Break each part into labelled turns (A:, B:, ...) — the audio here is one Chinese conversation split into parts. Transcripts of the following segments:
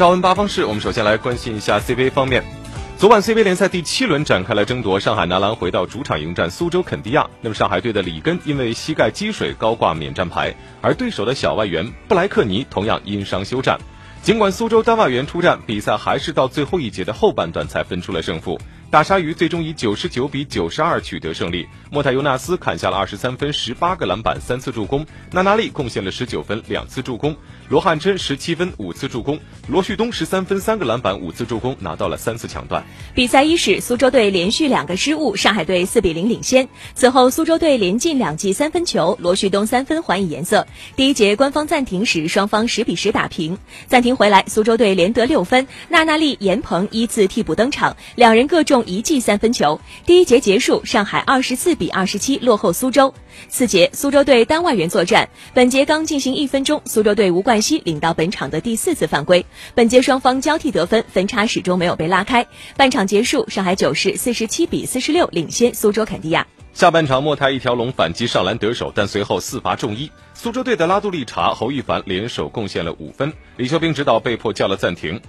A: 朝闻八方市，我们首先来关心一下 CBA 方面。昨晚 CBA 联赛第七轮展开了争夺，上海男篮回到主场迎战苏州肯迪亚。那么上海队的里根因为膝盖积水高挂免战牌，而对手的小外援布莱克尼同样因伤休战。尽管苏州单外援出战，比赛还是到最后一节的后半段才分出了胜负。大鲨鱼最终以九十九比九十二取得胜利。莫泰尤纳斯砍下了二十三分、十八个篮板、三次助攻；纳纳利贡献了十九分、两次助攻；罗汉琛十七分、五次助攻；罗旭东十三分、三个篮板、五次助攻，拿到了三次抢断。
B: 比赛伊始，苏州队连续两个失误，上海队四比零领先。此后，苏州队连进两记三分球，罗旭东三分还以颜色。第一节官方暂停时，双方十比十打平。暂停回来，苏州队连得六分，纳纳利、严鹏依次替补登场，两人各中。一记三分球，第一节结束，上海二十四比二十七落后苏州。次节，苏州队单外援作战，本节刚进行一分钟，苏州队吴冠希领到本场的第四次犯规。本节双方交替得分，分差始终没有被拉开。半场结束，上海九世四十七比四十六领先苏州肯迪亚。
A: 下半场，莫泰一条龙反击上篮得手，但随后四罚中一。苏州队的拉杜利查、侯一凡联手贡献了五分，李秀斌指导被迫叫了暂停。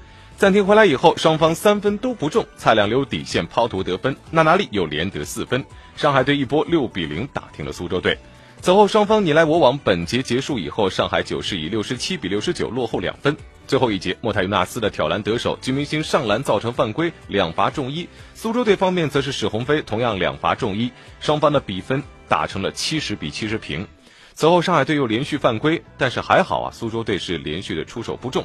A: 暂停回来以后，双方三分都不中，蔡亮溜底线抛投得分，纳纳利又连得四分，上海队一波六比零打停了苏州队。此后双方你来我往，本节结束以后，上海九是以六十七比六十九落后两分。最后一节，莫泰尤纳斯的挑篮得手，金明星上篮造成犯规，两罚中一。苏州队方面则是史鸿飞同样两罚中一，双方的比分打成了七十比七十平。此后上海队又连续犯规，但是还好啊，苏州队是连续的出手不中。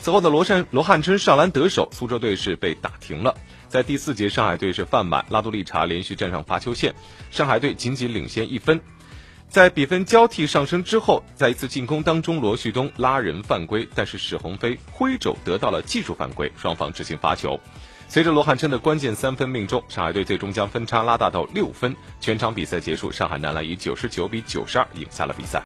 A: 此后的罗善罗汉琛上篮得手，苏州队是被打停了。在第四节，上海队是犯满，拉杜利查连续站上罚球线，上海队仅仅领先一分。在比分交替上升之后，在一次进攻当中，罗旭东拉人犯规，但是史鸿飞挥肘得到了技术犯规，双方执行罚球。随着罗汉琛的关键三分命中，上海队最终将分差拉大到六分。全场比赛结束，上海男篮以九十九比九十二赢下了比赛。